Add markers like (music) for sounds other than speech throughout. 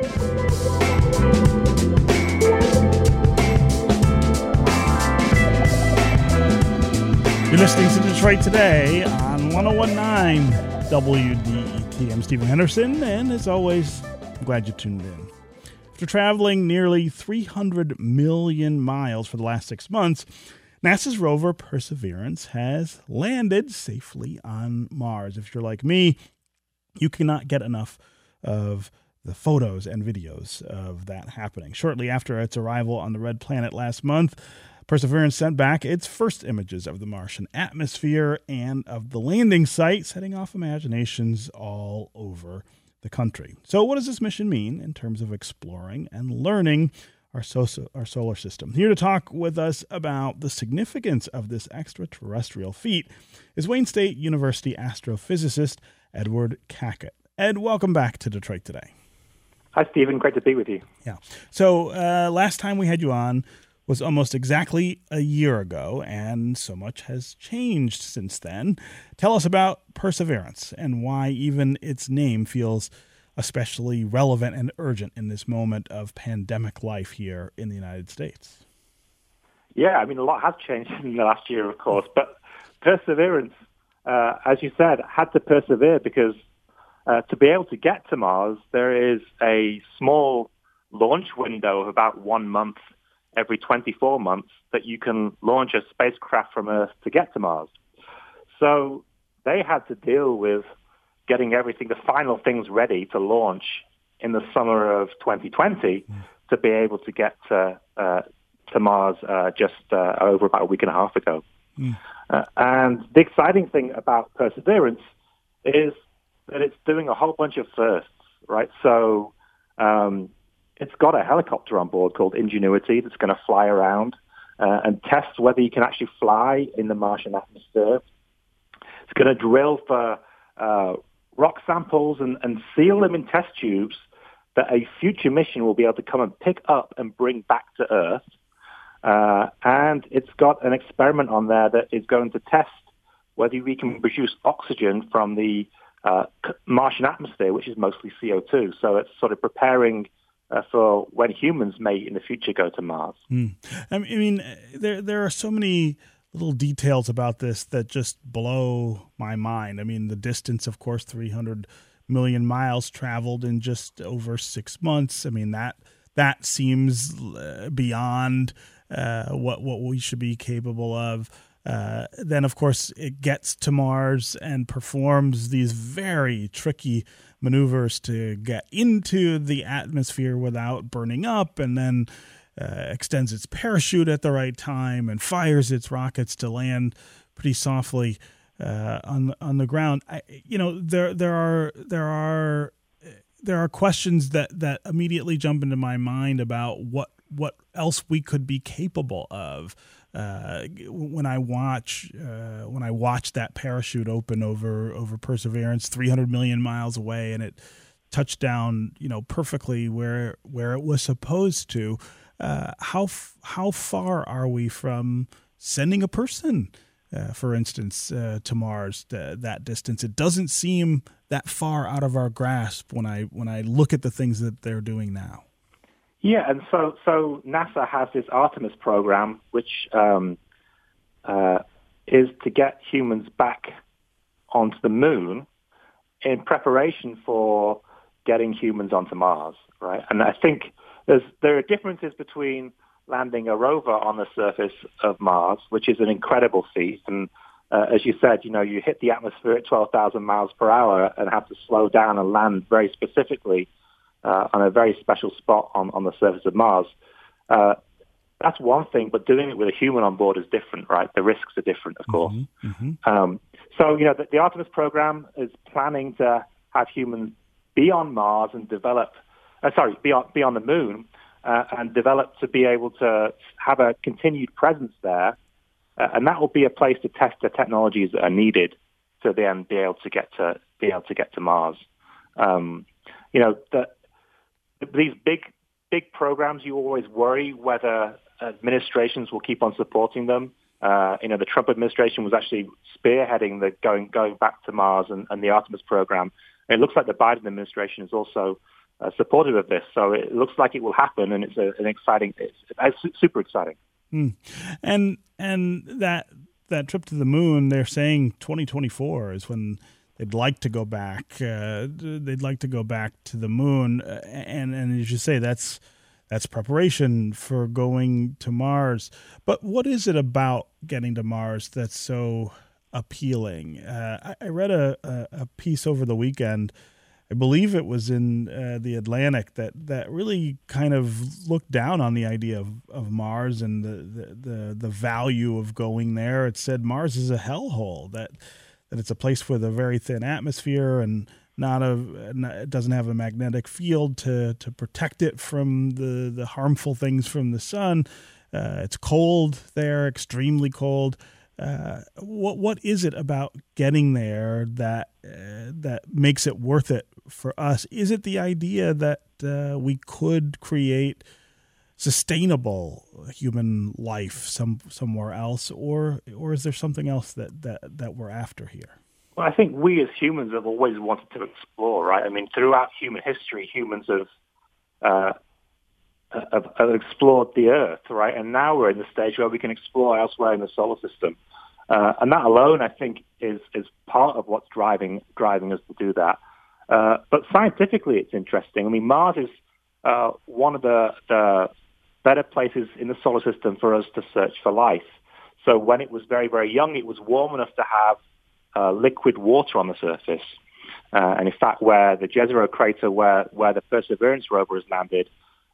You're listening to Detroit Today on 1019 WDET. I'm Stephen Henderson, and as always, I'm glad you tuned in. After traveling nearly 300 million miles for the last six months, NASA's rover Perseverance has landed safely on Mars. If you're like me, you cannot get enough of the photos and videos of that happening. Shortly after its arrival on the red planet last month, Perseverance sent back its first images of the Martian atmosphere and of the landing site, setting off imaginations all over the country. So, what does this mission mean in terms of exploring and learning our, so- our solar system? Here to talk with us about the significance of this extraterrestrial feat is Wayne State University astrophysicist Edward Cackett. Ed, welcome back to Detroit today. Hi, Stephen. Great to be with you. Yeah. So, uh, last time we had you on, was almost exactly a year ago, and so much has changed since then. Tell us about Perseverance and why even its name feels especially relevant and urgent in this moment of pandemic life here in the United States. Yeah, I mean, a lot has changed (laughs) in the last year, of course, but Perseverance, uh, as you said, had to persevere because uh, to be able to get to Mars, there is a small launch window of about one month every 24 months that you can launch a spacecraft from Earth to get to Mars. So they had to deal with getting everything, the final things ready to launch in the summer of 2020 mm. to be able to get to, uh, to Mars uh, just uh, over about a week and a half ago. Mm. and the exciting thing about Perseverance is that it's doing a whole bunch of firsts, right? So um, it's got a helicopter on board called Ingenuity that's going to fly around uh, and test whether you can actually fly in the Martian atmosphere. It's going to drill for uh, rock samples and, and seal them in test tubes that a future mission will be able to come and pick up and bring back to Earth. Uh, and it's got an experiment on there that is going to test whether we can produce oxygen from the uh, Martian atmosphere, which is mostly CO2. So it's sort of preparing uh, for when humans may in the future go to Mars. Mm. I mean, there there are so many little details about this that just blow my mind. I mean, the distance, of course, 300 million miles traveled in just over six months. I mean that that seems uh, beyond uh, what what we should be capable of. Uh, then, of course, it gets to Mars and performs these very tricky maneuvers to get into the atmosphere without burning up, and then uh, extends its parachute at the right time and fires its rockets to land pretty softly uh, on on the ground. I, you know, there there are there are there are questions that that immediately jump into my mind about what what else we could be capable of uh, when I watch uh, when I watch that parachute open over over Perseverance, 300 million miles away, and it touched down, you know, perfectly where where it was supposed to. Uh, how how far are we from sending a person, uh, for instance, uh, to Mars? that distance, it doesn't seem that far out of our grasp when I when I look at the things that they're doing now. Yeah, and so so NASA has this Artemis program, which um, uh, is to get humans back onto the moon in preparation for getting humans onto Mars, right? And I think there's there are differences between landing a rover on the surface of Mars, which is an incredible feat, and uh, as you said, you know, you hit the atmosphere at 12,000 miles per hour and have to slow down and land very specifically uh, on a very special spot on, on the surface of Mars. Uh, that's one thing, but doing it with a human on board is different, right? The risks are different, of course. Mm-hmm, mm-hmm. Um, so, you know, the, the, Artemis program is planning to have humans be on Mars and develop, uh, sorry, be on, be on the moon uh, and develop to be able to have a continued presence there. Uh, and that will be a place to test the technologies that are needed to then be able to get to be able to get to Mars. Um, you know, the, these big big programs, you always worry whether administrations will keep on supporting them. Uh, you know, the Trump administration was actually spearheading the going going back to Mars and, and the Artemis program. And it looks like the Biden administration is also uh, supportive of this. So it looks like it will happen, and it's a, an exciting, it's, it's super exciting. Mm. And and that that trip to the moon, they're saying 2024 is when they'd like to go back. Uh, they'd like to go back to the moon, and and as you say, that's that's preparation for going to Mars. But what is it about getting to Mars that's so appealing? Uh, I, I, read a, a, a, piece over the weekend. I believe it was in uh, the Atlantic that, that really kind of looked down on the idea of, of Mars and the, the, the, the value of going there. It said Mars is a hellhole, that, that it's a place with a very thin atmosphere and not a it doesn't have a magnetic field to to protect it from the the harmful things from the sun. Uh, it's cold there, extremely cold. Uh, what what is it about getting there that uh, that makes it worth it for us? Is it the idea that uh, we could create sustainable human life some somewhere else, or or is there something else that that that we're after here? Well, I think we as humans have always wanted to explore, right? I mean, throughout human history, humans have, uh, have, have explored the Earth, right? And now we're in the stage where we can explore elsewhere in the solar system. Uh, and that alone, I think, is is part of what's driving driving us to do that. Uh, but scientifically, it's interesting. I mean, Mars is uh, one of the, the better places in the solar system for us to search for life. So when it was very, very young, it was warm enough to have uh, liquid water on the surface. Uh, and in fact, where the Jezero crater, where, where the Perseverance rover has landed,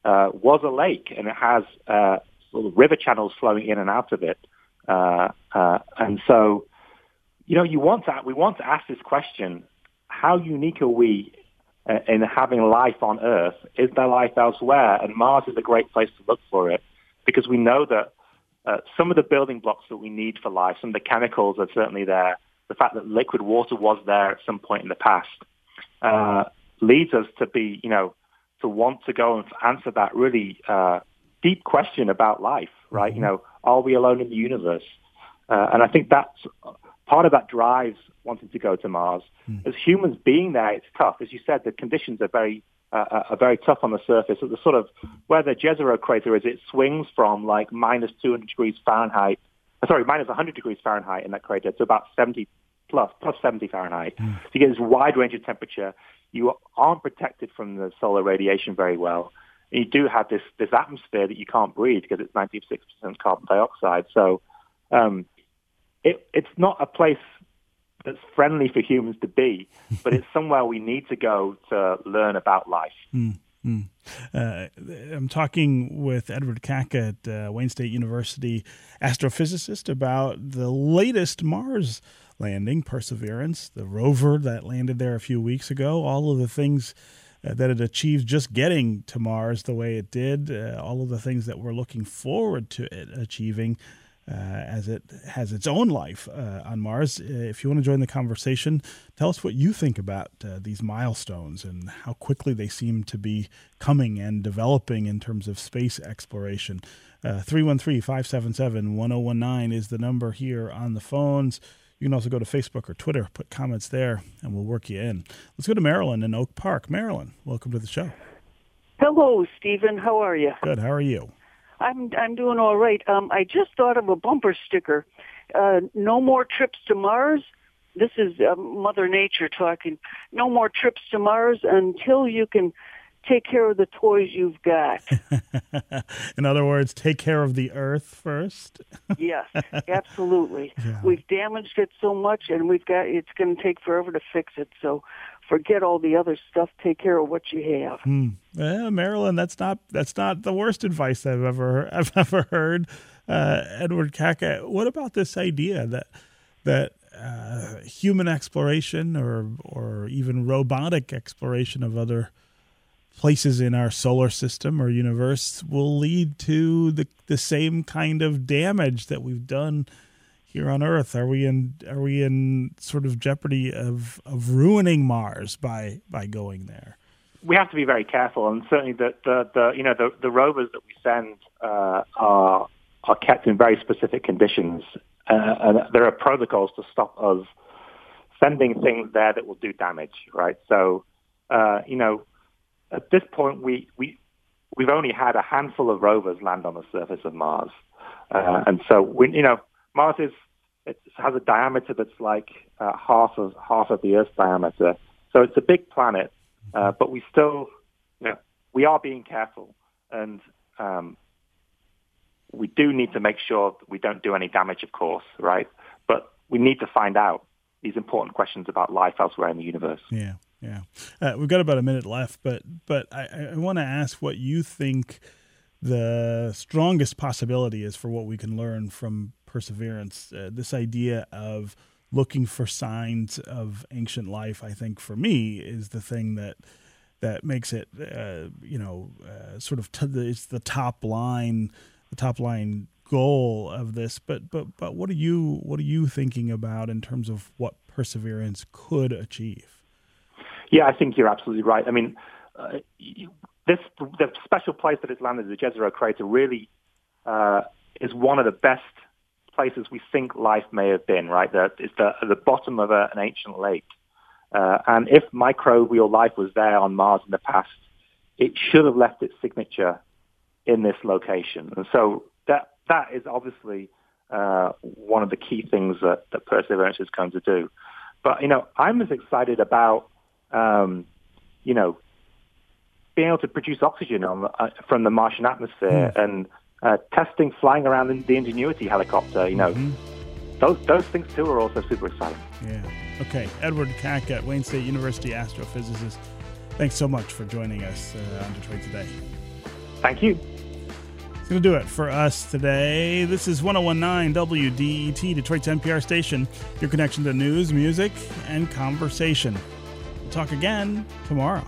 uh, was a lake, and it has uh, sort of river channels flowing in and out of it. Uh, uh, and so, you know, you want to we want to ask this question: How unique are we in having life on Earth? Is there life elsewhere? And Mars is a great place to look for it because we know that uh, some of the building blocks that we need for life, some of the chemicals are certainly there the fact that liquid water was there at some point in the past uh, leads us to be, you know, to want to go and answer that really uh, deep question about life, right? Mm-hmm. You know, are we alone in the universe? Uh, and I think that's part of that drives wanting to go to Mars. Mm. As humans being there, it's tough. As you said, the conditions are very uh, uh are very tough on the surface. At the sort of where the Jezero crater is, it swings from like minus 200 degrees Fahrenheit sorry, minus 100 degrees Fahrenheit in that crater to about 70 plus, plus 70 Fahrenheit. Mm. So you get this wide range of temperature. You aren't protected from the solar radiation very well. And you do have this, this atmosphere that you can't breathe because it's 96% carbon dioxide. So um, it, it's not a place that's friendly for humans to be, (laughs) but it's somewhere we need to go to learn about life. Mm. Mm. Uh, I'm talking with Edward Cackett at uh, Wayne State University, astrophysicist, about the latest Mars landing, Perseverance, the rover that landed there a few weeks ago, all of the things uh, that it achieved just getting to Mars the way it did, uh, all of the things that we're looking forward to it achieving uh, as it has its own life uh, on Mars. Uh, if you want to join the conversation, tell us what you think about uh, these milestones and how quickly they seem to be coming and developing in terms of space exploration. Uh, 313 577 1019 is the number here on the phones. You can also go to Facebook or Twitter, put comments there, and we'll work you in. Let's go to Marilyn in Oak Park. Marilyn, welcome to the show. Hello, Stephen. How are you? Good. How are you? I'm I'm doing all right. Um, I just thought of a bumper sticker. Uh, no more trips to Mars. This is uh, Mother Nature talking. No more trips to Mars until you can take care of the toys you've got. (laughs) In other words, take care of the earth first. yes, (laughs) absolutely. Yeah. We've damaged it so much and we've got it's going to take forever to fix it. So forget all the other stuff. Take care of what you have. Hmm. Yeah, Marilyn, that's not that's not the worst advice I've ever (laughs) I've ever heard. Uh, Edward Cackett, what about this idea that that uh, human exploration or or even robotic exploration of other places in our solar system or universe will lead to the the same kind of damage that we've done here on Earth? Are we in are we in sort of jeopardy of of ruining Mars by by going there? We have to be very careful, and certainly the the, the you know the, the rovers that we send uh, are are kept in very specific conditions, uh, and there are protocols to stop us sending things there that will do damage. Right, so uh, you know at this point, we, we, we've only had a handful of rovers land on the surface of Mars. Uh, and so, we, you know, Mars is, it has a diameter that's like uh, half of half of the Earth's diameter. So it's a big planet, uh, but we still, you know, we are being careful, and um, we do need to make sure that we don't do any damage, of course, right? But we need to find out these important questions about life elsewhere in the universe. Yeah, yeah. Uh, we've got about a minute left, but but I, I want to ask what you think the strongest possibility is for what we can learn from perseverance. Uh, this idea of looking for signs of ancient life, I think, for me, is the thing that that makes it, uh, you know, uh, sort of t- it's the top line, the top line goal of this. But but but what are you what are you thinking about in terms of what perseverance could achieve? Yeah, I think you're absolutely right. I mean, uh, this the special place that it's landed, the Jezero crater, really uh, is one of the best places we think life may have been. Right, that it's the the bottom of a, an ancient lake, uh, and if microbial life was there on Mars in the past, it should have left its signature in this location. And so that that is obviously uh, one of the key things that, that Perseverance is going to do. But you know, I'm as excited about um, you know being able to produce oxygen on, uh, from the Martian atmosphere mm. and uh, testing flying around in the Ingenuity helicopter. You know, mm-hmm. those those things too are also super exciting. Yeah. Okay, Edward Cackett at Wayne State University astrophysicist. Thanks so much for joining us uh, on Detroit Today. Thank you. It's going to do it for us today. This is 1019 WDET, Detroit's NPR station, your connection to news, music, and conversation. We'll talk again tomorrow.